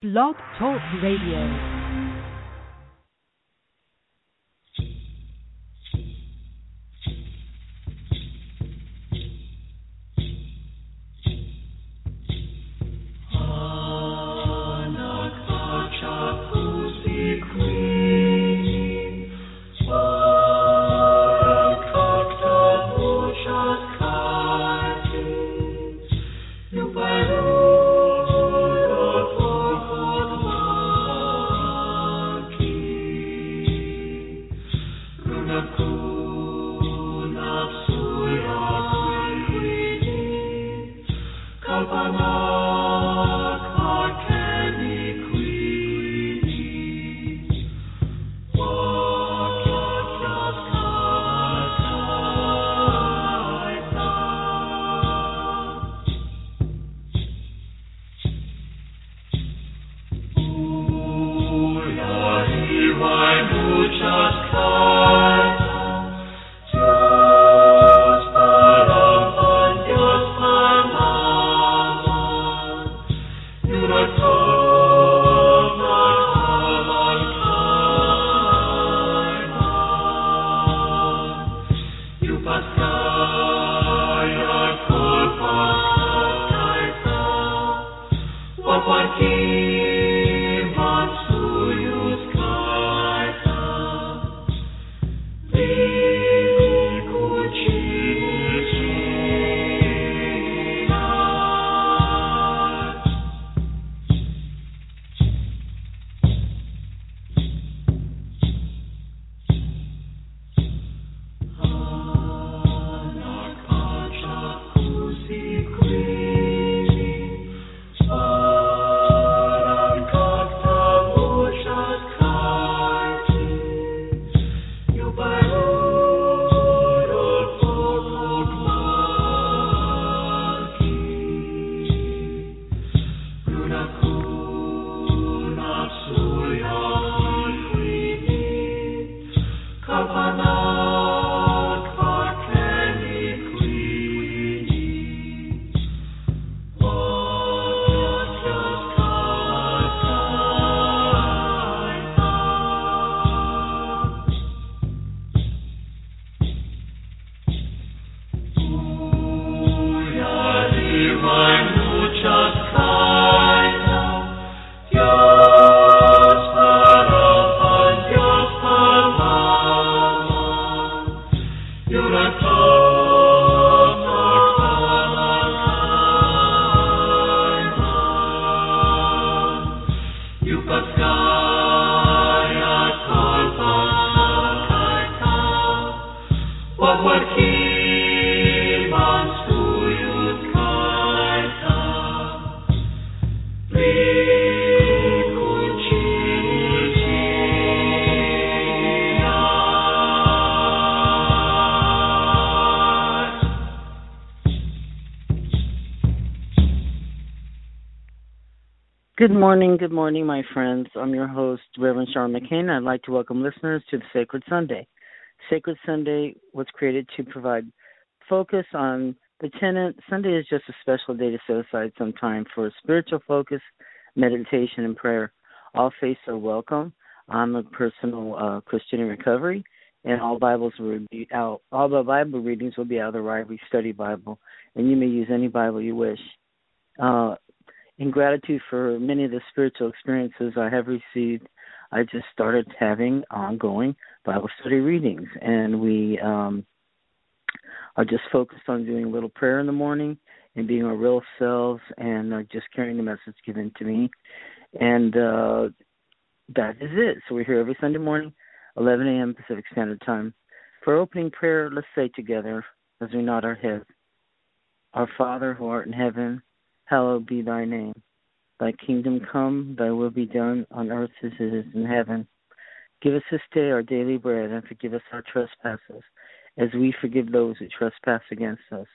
Blog Talk Radio. Good morning, good morning, my friends. I'm your host, Reverend Sean McCain. I'd like to welcome listeners to the Sacred Sunday. Sacred Sunday was created to provide focus on the tenant. Sunday is just a special day to set aside some time for spiritual focus, meditation, and prayer. All faiths are welcome. I'm a personal uh, Christian in recovery, and all Bibles will be out. All the Bible readings will be out of the Ryrie Study Bible, and you may use any Bible you wish. Uh, in gratitude for many of the spiritual experiences I have received, I just started having ongoing Bible study readings, and we um, are just focused on doing a little prayer in the morning and being our real selves and uh, just carrying the message given to me. And uh, that is it. So we're here every Sunday morning, 11 a.m. Pacific Standard Time. For opening prayer, let's say together as we nod our heads Our Father who art in heaven, hallowed be thy name. Thy kingdom come, thy will be done on earth as it is in heaven. Give us this day our daily bread, and forgive us our trespasses, as we forgive those who trespass against us.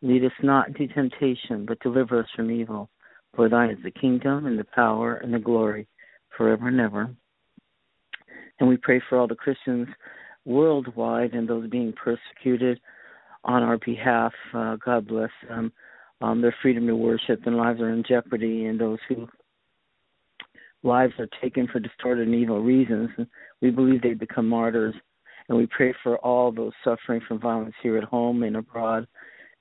Lead us not into temptation, but deliver us from evil. For thine is the kingdom, and the power, and the glory, forever and ever. And we pray for all the Christians worldwide and those being persecuted on our behalf. Uh, God bless them um, their freedom to worship and lives are in jeopardy, and those who lives are taken for distorted and evil reasons. We believe they become martyrs. And we pray for all those suffering from violence here at home and abroad.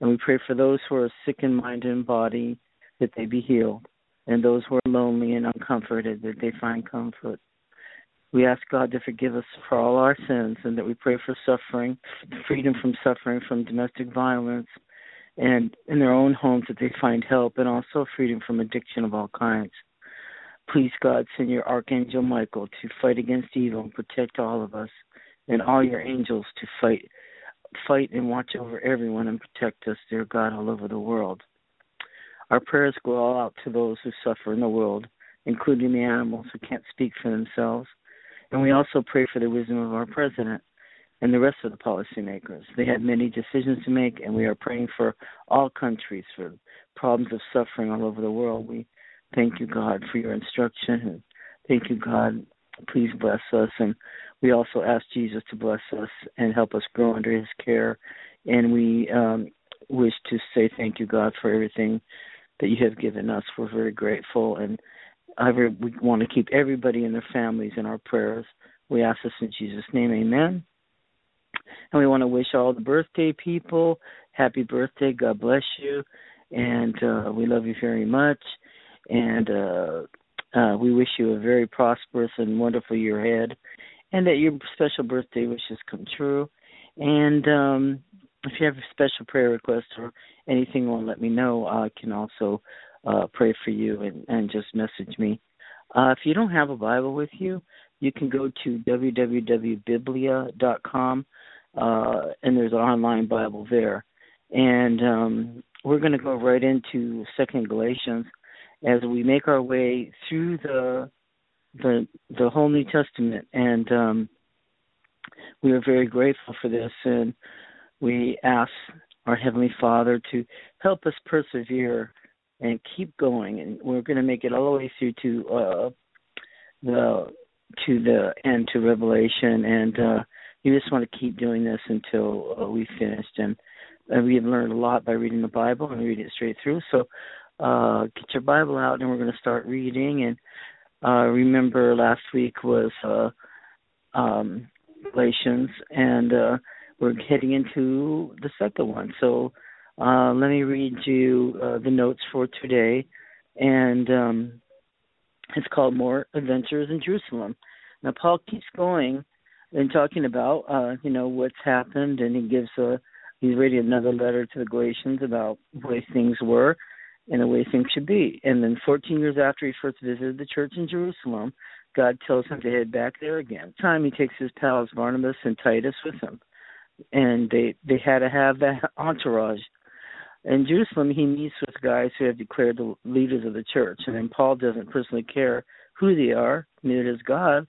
And we pray for those who are sick in mind and body that they be healed. And those who are lonely and uncomforted that they find comfort. We ask God to forgive us for all our sins and that we pray for suffering, freedom from suffering from domestic violence, and in their own homes that they find help and also freedom from addiction of all kinds. Please, God, send your Archangel Michael to fight against evil and protect all of us, and all your angels to fight fight and watch over everyone and protect us, dear God, all over the world. Our prayers go all out to those who suffer in the world, including the animals who can't speak for themselves. And we also pray for the wisdom of our president and the rest of the policymakers. They have many decisions to make, and we are praying for all countries for problems of suffering all over the world. We thank you, God, for your instruction, thank you, God. Please bless us, and we also ask Jesus to bless us and help us grow under His care. And we um, wish to say thank you, God, for everything that you have given us. We're very grateful, and we want to keep everybody and their families in our prayers. We ask this in Jesus' name, Amen. And we want to wish all the birthday people happy birthday. God bless you. And uh, we love you very much. And uh, uh, we wish you a very prosperous and wonderful year ahead. And that your special birthday wishes come true. And um, if you have a special prayer request or anything want to let me know, I can also uh, pray for you and, and just message me. Uh, if you don't have a Bible with you, you can go to www.biblia.com uh, and there's an online Bible there. And um, we're going to go right into Second Galatians as we make our way through the the the whole New Testament, and um, we are very grateful for this, and we ask our Heavenly Father to help us persevere and keep going, and we're going to make it all the way through to uh, the to the end to Revelation, and uh, you just want to keep doing this until uh, we finished. And uh, we have learned a lot by reading the Bible and reading it straight through. So uh, get your Bible out, and we're going to start reading. And uh, remember, last week was uh, um, Galatians, and uh, we're heading into the second one. So uh, let me read you uh, the notes for today, and um, it's called "More Adventures in Jerusalem." Now, Paul keeps going and talking about uh, you know what's happened, and he gives a he's reading another letter to the Galatians about the way things were and the way things should be. And then 14 years after he first visited the church in Jerusalem, God tells him to head back there again. Time he takes his pals Barnabas and Titus with him, and they they had to have that entourage. In Jerusalem, he meets with guys who have declared the leaders of the church, and then Paul doesn't personally care who they are, neither does God.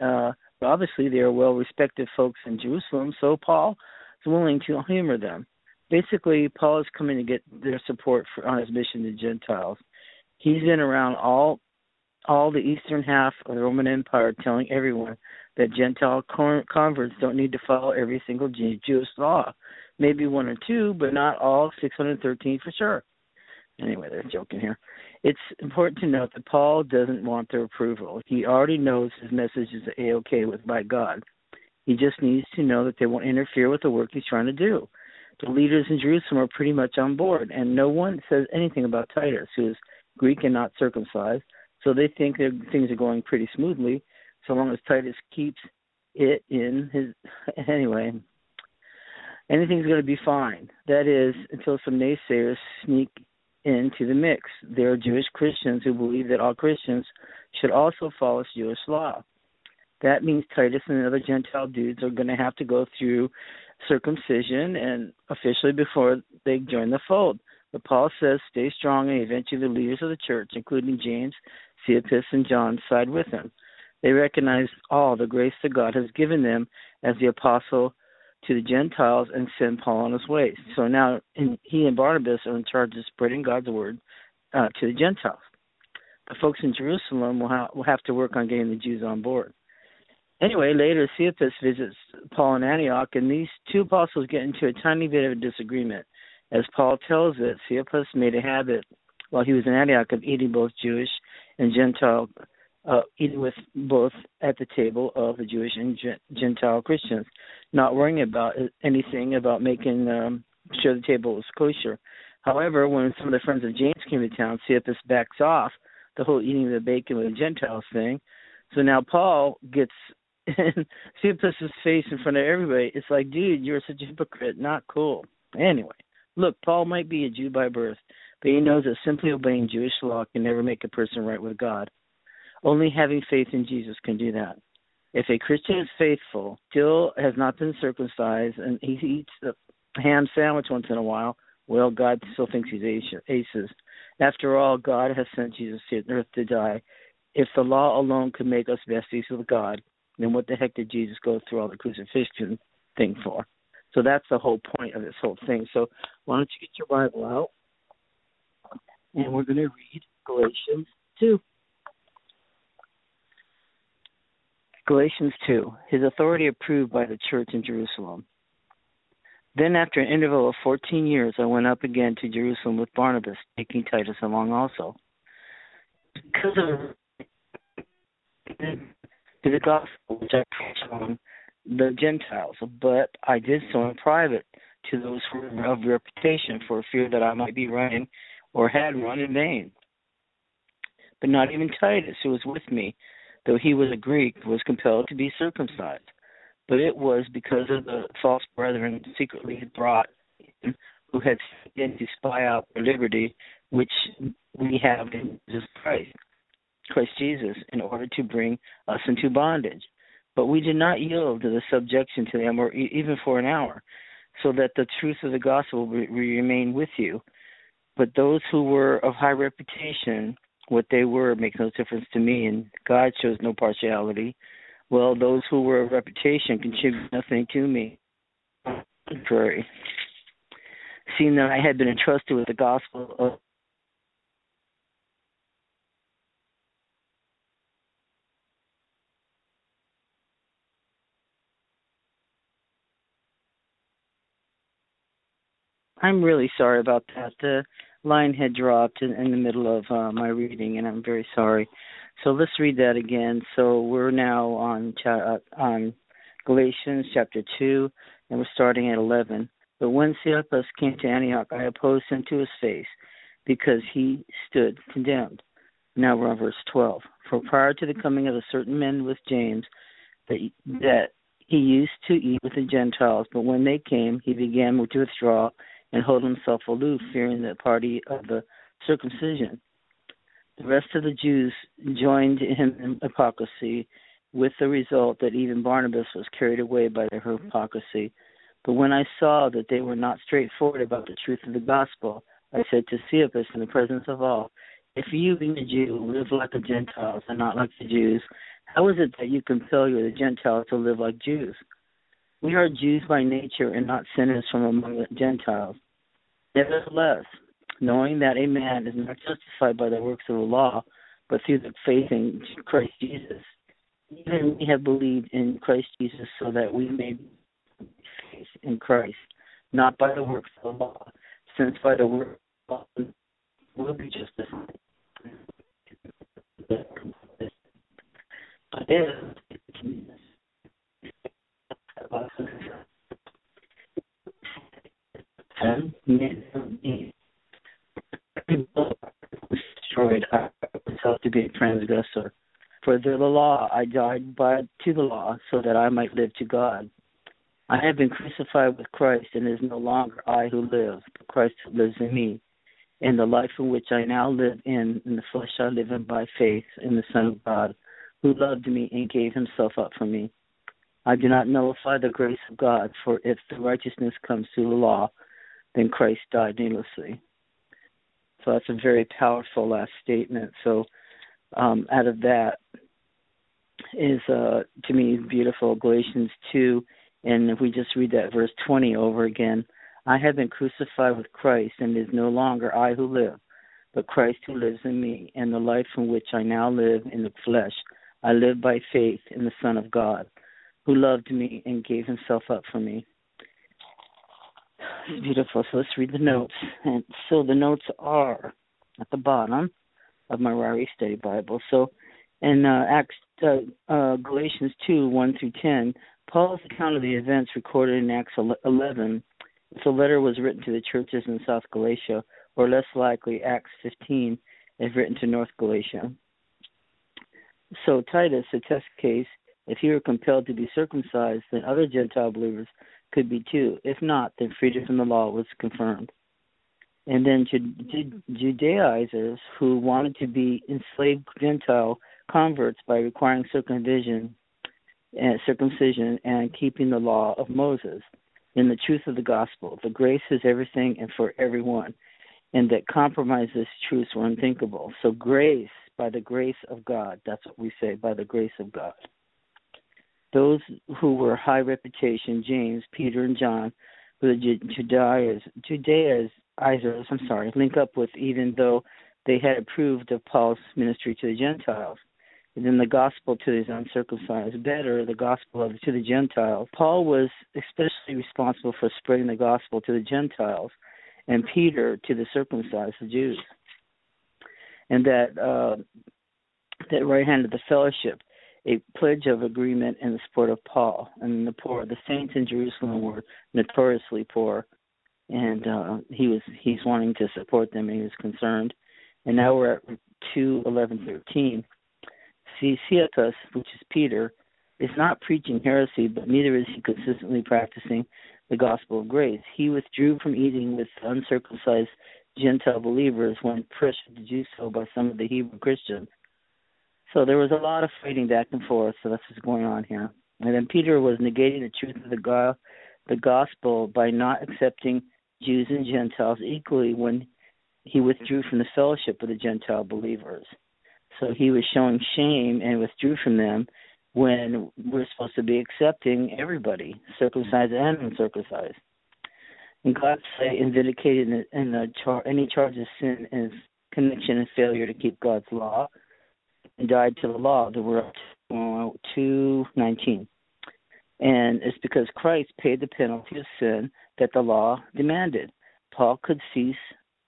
Uh, Obviously, they are well respected folks in Jerusalem, so Paul is willing to humor them. Basically, Paul is coming to get their support for, on his mission to Gentiles. He's been around all all the eastern half of the Roman Empire, telling everyone that Gentile converts don't need to follow every single Jewish law. Maybe one or two, but not all 613 for sure. Anyway, they're joking here. It's important to note that Paul doesn't want their approval. He already knows his message is a okay with by God. He just needs to know that they won't interfere with the work he's trying to do. The leaders in Jerusalem are pretty much on board, and no one says anything about Titus, who is Greek and not circumcised. So they think that things are going pretty smoothly, so long as Titus keeps it in his. Anyway, anything's going to be fine. That is, until some naysayers sneak into the mix. There are Jewish Christians who believe that all Christians should also follow Jewish law. That means Titus and the other Gentile dudes are going to have to go through circumcision and officially before they join the fold. But Paul says, stay strong, and eventually the leaders of the church, including James, Cephas, and John, side with him. They recognize all the grace that God has given them as the apostle to the Gentiles and send Paul on his way. So now he and Barnabas are in charge of spreading God's word uh, to the Gentiles. The folks in Jerusalem will, ha- will have to work on getting the Jews on board. Anyway, later Cephas visits Paul in Antioch, and these two apostles get into a tiny bit of a disagreement. As Paul tells it, Cephas made a habit while he was in Antioch of eating both Jewish and Gentile uh, eating with both at the table of the Jewish and Gentile Christians, not worrying about anything about making um, sure the table was kosher. However, when some of the friends of James came to town, Cephas backs off the whole eating the bacon with the Gentiles thing. So now Paul gets in Cephas's face in front of everybody. It's like, dude, you're such a hypocrite. Not cool. Anyway, look, Paul might be a Jew by birth, but he knows that simply obeying Jewish law can never make a person right with God. Only having faith in Jesus can do that. If a Christian is faithful, still has not been circumcised, and he eats a ham sandwich once in a while, well, God still thinks he's aces. After all, God has sent Jesus to earth to die. If the law alone could make us besties with God, then what the heck did Jesus go through all the crucifixion thing for? So that's the whole point of this whole thing. So why don't you get your Bible out? And we're going to read Galatians 2. Galatians 2. His authority approved by the church in Jerusalem. Then, after an interval of fourteen years, I went up again to Jerusalem with Barnabas, taking Titus along also. Because of the gospel which I preached among the Gentiles, but I did so in private to those who were of reputation, for fear that I might be running or had run in vain. But not even Titus, who was with me, though he was a Greek, was compelled to be circumcised but it was because of the false brethren secretly had brought in, who had in to spy out the liberty which we have in Jesus Christ, Christ Jesus, in order to bring us into bondage. But we did not yield to the subjection to them, or even for an hour, so that the truth of the gospel will remain with you. But those who were of high reputation, what they were makes no difference to me, and God shows no partiality well, those who were of reputation contributed nothing to me. Contrary. Seeing that I had been entrusted with the gospel of I'm really sorry about that. The line had dropped in, in the middle of uh, my reading, and I'm very sorry. So let's read that again. So we're now on cha- uh, on Galatians chapter two, and we're starting at eleven. But when Cephas came to Antioch, I opposed him to his face, because he stood condemned. Now we're on verse twelve. For prior to the coming of a certain men with James, that that he used to eat with the Gentiles, but when they came, he began to withdraw and hold himself aloof, fearing the party of the circumcision. The rest of the Jews joined him in hypocrisy, with the result that even Barnabas was carried away by their hypocrisy. But when I saw that they were not straightforward about the truth of the gospel, I said to Cephas in the presence of all, If you, being a Jew, live like the Gentiles and not like the Jews, how is it that you compel you, the Gentiles, to live like Jews? We are Jews by nature and not sinners from among the Gentiles. Nevertheless, knowing that a man is not justified by the works of the law, but through the faith in Christ Jesus. Even we have believed in Christ Jesus so that we may be faith in Christ, not by the works of the law, since by the works of the law will be justified. But if destroyed, I myself to be a transgressor. For the law I died by to the law, so that I might live to God. I have been crucified with Christ, and it is no longer I who live, but Christ who lives in me. In the life in which I now live in, in the flesh I live in by faith in the Son of God, who loved me and gave himself up for me. I do not nullify the grace of God, for if the righteousness comes through the law, then Christ died needlessly. So that's a very powerful last statement. So um, out of that is uh, to me beautiful Galatians two, and if we just read that verse twenty over again, I have been crucified with Christ, and it is no longer I who live, but Christ who lives in me, and the life in which I now live in the flesh, I live by faith in the Son of God, who loved me and gave himself up for me. Beautiful. So let's read the notes. And so the notes are at the bottom of my Ryrie Study Bible. So In uh, Acts, uh, uh, Galatians 2 1 through 10, Paul's account of the events recorded in Acts 11, if the letter was written to the churches in South Galatia, or less likely Acts 15, is written to North Galatia. So Titus, a test case, if he were compelled to be circumcised, then other Gentile believers could be too. If not, then freedom from the law was confirmed. And then Judaizers who wanted to be enslaved Gentile converts by requiring circumcision and circumcision and keeping the law of Moses in the truth of the gospel. The grace is everything and for everyone, and that compromises truths were unthinkable. So grace, by the grace of God, that's what we say, by the grace of God. Those who were high reputation, James, Peter, and John, who the Judaizers, Judaizers, I'm sorry, link up with even though they had approved of Paul's ministry to the Gentiles and then the gospel to these uncircumcised, better the gospel of, to the Gentiles. Paul was especially responsible for spreading the gospel to the Gentiles, and Peter to the circumcised, the Jews. And that uh, that right hand of the fellowship, a pledge of agreement in the support of Paul and the poor. The saints in Jerusalem were notoriously poor, and uh, he was he's wanting to support them, and he was concerned. And now we're at two eleven thirteen Cephas, which is Peter, is not preaching heresy, but neither is he consistently practicing the gospel of grace. He withdrew from eating with uncircumcised Gentile believers when pressured to do so by some of the Hebrew Christians. So there was a lot of fighting back and forth. So that's what's going on here. And then Peter was negating the truth of the, go- the gospel by not accepting Jews and Gentiles equally when he withdrew from the fellowship of the Gentile believers. So he was showing shame and withdrew from them when we're supposed to be accepting everybody, circumcised and uncircumcised. And God say and vindicated in, the, in the char- any charge of sin and connection and failure to keep God's law, and died to the law. That we're uh, two nineteen, and it's because Christ paid the penalty of sin that the law demanded. Paul could cease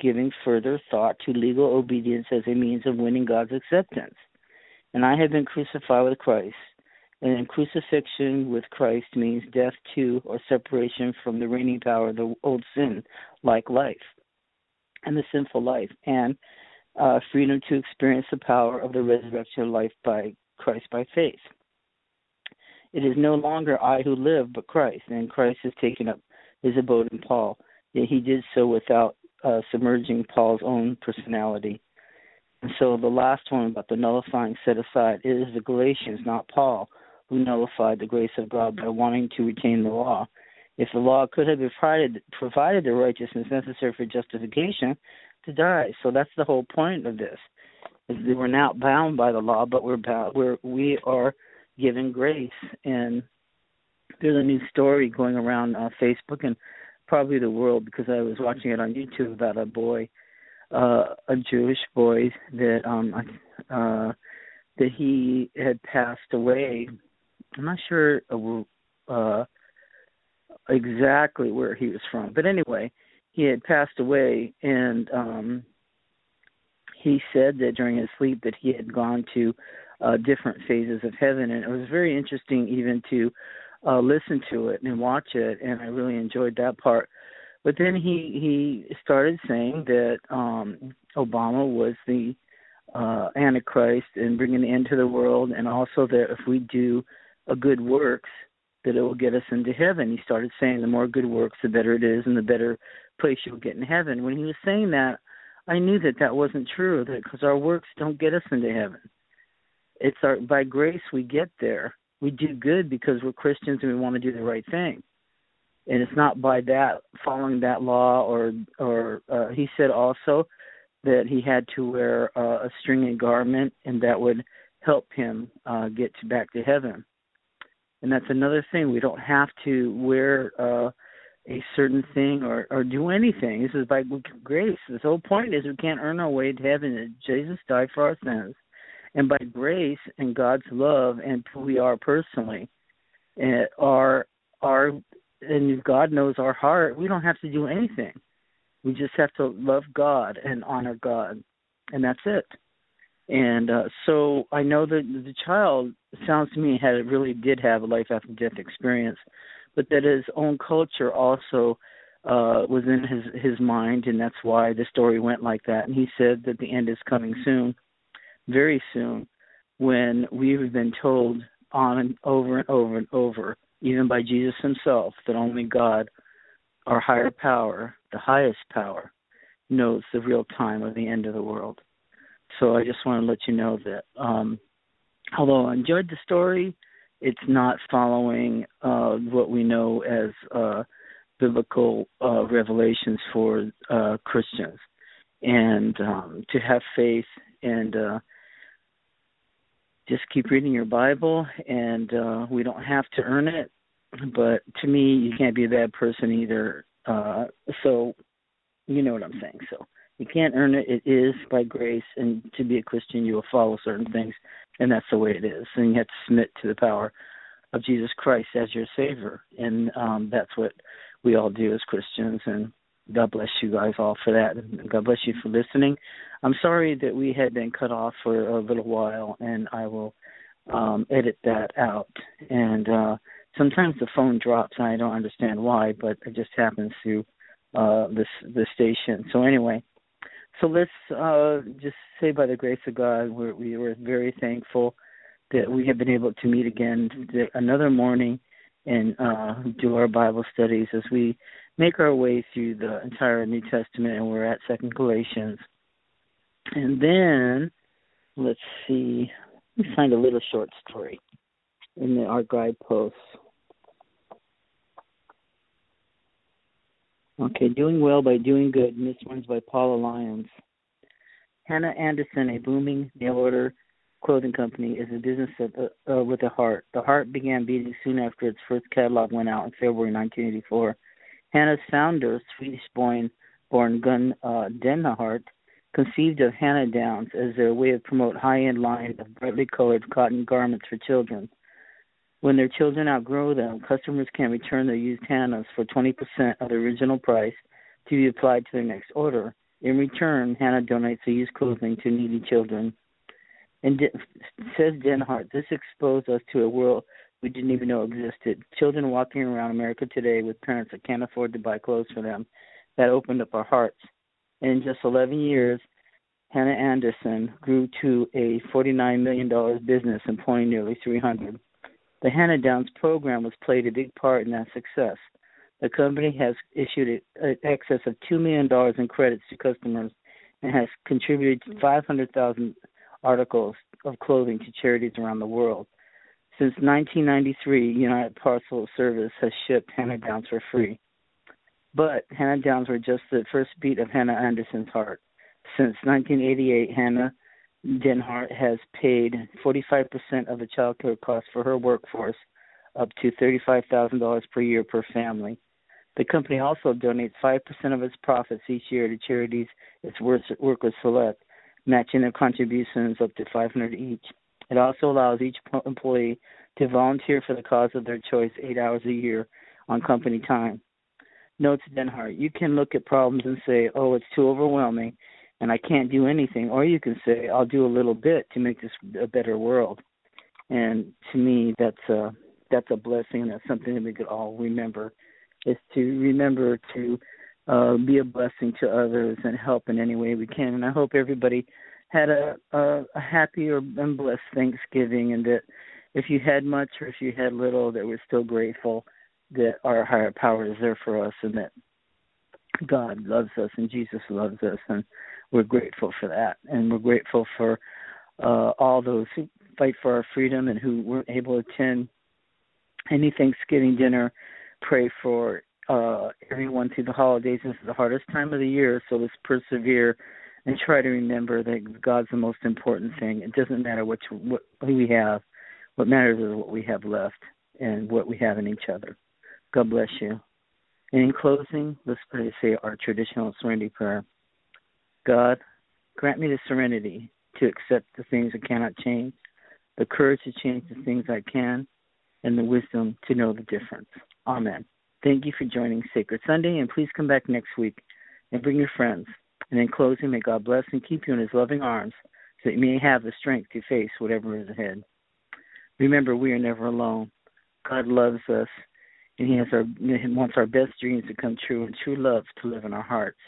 giving further thought to legal obedience as a means of winning God's acceptance. And I have been crucified with Christ. And crucifixion with Christ means death to or separation from the reigning power of the old sin, like life, and the sinful life, and uh, freedom to experience the power of the resurrection life by Christ by faith. It is no longer I who live, but Christ, and Christ has taken up his abode in Paul. Yet he did so without uh, submerging Paul's own personality. And so the last one about the nullifying set aside is the Galatians, not Paul, who nullified the grace of God by wanting to retain the law. If the law could have provided provided the righteousness necessary for justification, to die. So that's the whole point of this. Is that we're not bound by the law, but we're bound, we're we are given grace. And there's a new story going around uh, Facebook and probably the world because I was watching it on YouTube about a boy, uh, a Jewish boy that um uh that he had passed away. I'm not sure uh, uh exactly where he was from, but anyway, he had passed away and um he said that during his sleep that he had gone to uh different phases of heaven and it was very interesting even to uh, listen to it and watch it, and I really enjoyed that part. But then he he started saying that um, Obama was the uh, Antichrist and bringing the end to the world, and also that if we do a good works, that it will get us into heaven. He started saying the more good works, the better it is, and the better place you'll get in heaven. When he was saying that, I knew that that wasn't true. That because our works don't get us into heaven. It's our by grace we get there we do good because we're Christians and we want to do the right thing. And it's not by that following that law or or uh, he said also that he had to wear uh, a stringy garment and that would help him uh, get to back to heaven. And that's another thing. We don't have to wear uh, a certain thing or or do anything. This is by grace. The whole point is we can't earn our way to heaven. Jesus died for our sins and by grace and God's love and who we are personally, and our our and God knows our heart. We don't have to do anything. We just have to love God and honor God, and that's it. And uh, so I know that the child sounds to me had really did have a life after death experience, but that his own culture also uh was in his his mind and that's why the story went like that. And he said that the end is coming soon very soon when we've been told on and over and over and over even by Jesus himself that only God our higher power the highest power knows the real time of the end of the world. So I just want to let you know that um although I enjoyed the story it's not following uh what we know as uh biblical uh, revelations for uh, Christians, and um, to have faith and uh, just keep reading your Bible. And uh, we don't have to earn it, but to me, you can't be a bad person either. Uh, so, you know what I'm saying. So you can't earn it. It is by grace, and to be a Christian, you will follow certain things, and that's the way it is. And you have to submit to the power of Jesus Christ as your Savior, and um, that's what we all do as Christians. And God bless you guys all for that. And God bless you for listening. I'm sorry that we had been cut off for a little while, and I will um, edit that out. And uh, sometimes the phone drops, and I don't understand why, but it just happens to uh, this the station. So anyway, so let's uh, just say by the grace of God, we're, we were very thankful that we have been able to meet again another morning and uh, do our Bible studies as we make our way through the entire New Testament, and we're at Second Galatians. And then, let's see, let me find a little short story in the, our guideposts. Okay, doing well by doing good. And this one's by Paula Lyons. Hanna Andersson, a booming mail order clothing company is a business of, uh, uh, with a heart. The heart began beating soon after its first catalog went out in February 1984. Hanna's founder, Swedish-born born Gun uh, Denhart, conceived of Hanna Downs as their way of promote high-end line of brightly colored cotton garments for children. When their children outgrow them, customers can return their used Hannahs for 20% of the original price to be applied to their next order. In return, Hannah donates the used clothing to needy children. And says Denhart, this exposed us to a world we didn't even know existed. Children walking around America today with parents that can't afford to buy clothes for them. That opened up our hearts. And in just 11 years, Hanna Andersson grew to a $49 million business, employing nearly 300. The Hanna Downs program has played a big part in that success. The company has issued an excess of $2 million in credits to customers and has contributed 500,000 articles of clothing to charities around the world. Since 1993, United Parcel Service has shipped Hanna Downs for free. But Hanna Downs were just the first beat of Hanna Andersson's heart. Since 1988, Hannah Denhart has paid 45% of the child care costs for her workforce, up to $35,000 per year per family. The company also donates 5% of its profits each year to charities its workers select, matching their contributions up to 500 each. It also allows each employee to volunteer for the cause of their choice eight hours a year on company time. Notes Denhart, you can look at problems and say, oh, it's too overwhelming and I can't do anything. Or you can say, I'll do a little bit to make this a better world. And to me, that's a, that's a blessing and that's something that we could all remember is to remember to uh, be a blessing to others and help in any way we can. And I hope everybody had a, a, a happy or and blessed Thanksgiving, and that if you had much or if you had little, that we're still grateful that our higher power is there for us, and that God loves us and Jesus loves us, and we're grateful for that. And we're grateful for uh, all those who fight for our freedom and who weren't able to attend any Thanksgiving dinner. Pray for uh, everyone through the holidays. This is the hardest time of the year, so let's persevere and try to remember that God's the most important thing. It doesn't matter what, what we have. What matters is what we have left and what we have in each other. God bless you. And in closing, let's pray say our traditional serenity prayer. God, grant me the serenity to accept the things I cannot change, the courage to change the things I can, and the wisdom to know the difference. Amen. Thank you for joining Sacred Sunday, and please come back next week and bring your friends. And in closing, may God bless and keep you in his loving arms so that you may have the strength to face whatever is ahead. Remember, we are never alone. God loves us, and He has our He wants our best dreams to come true and true love to live in our hearts.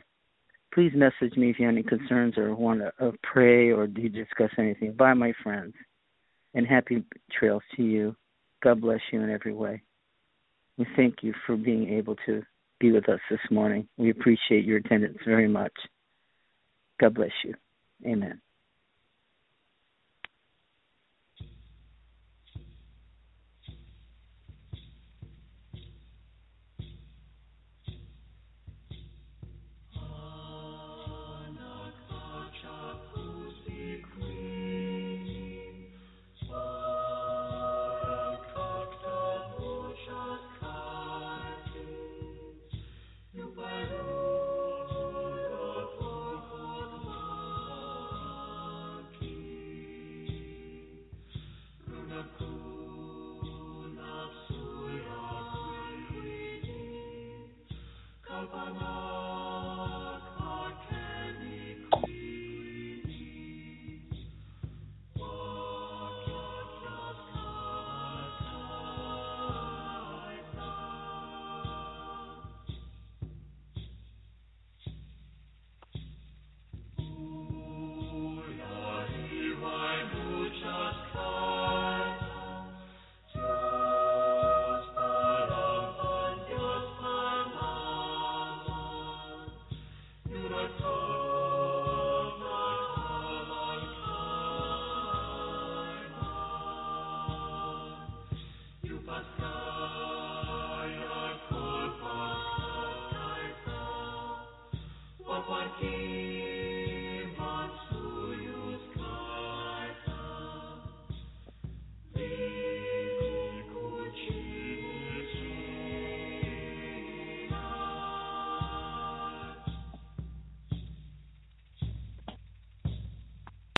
Please message me if you have any concerns or want to uh, pray or to discuss anything. Bye, my friends, and happy trails to you. God bless you in every way. We thank you for being able to be with us this morning. We appreciate your attendance very much. God bless you. Amen.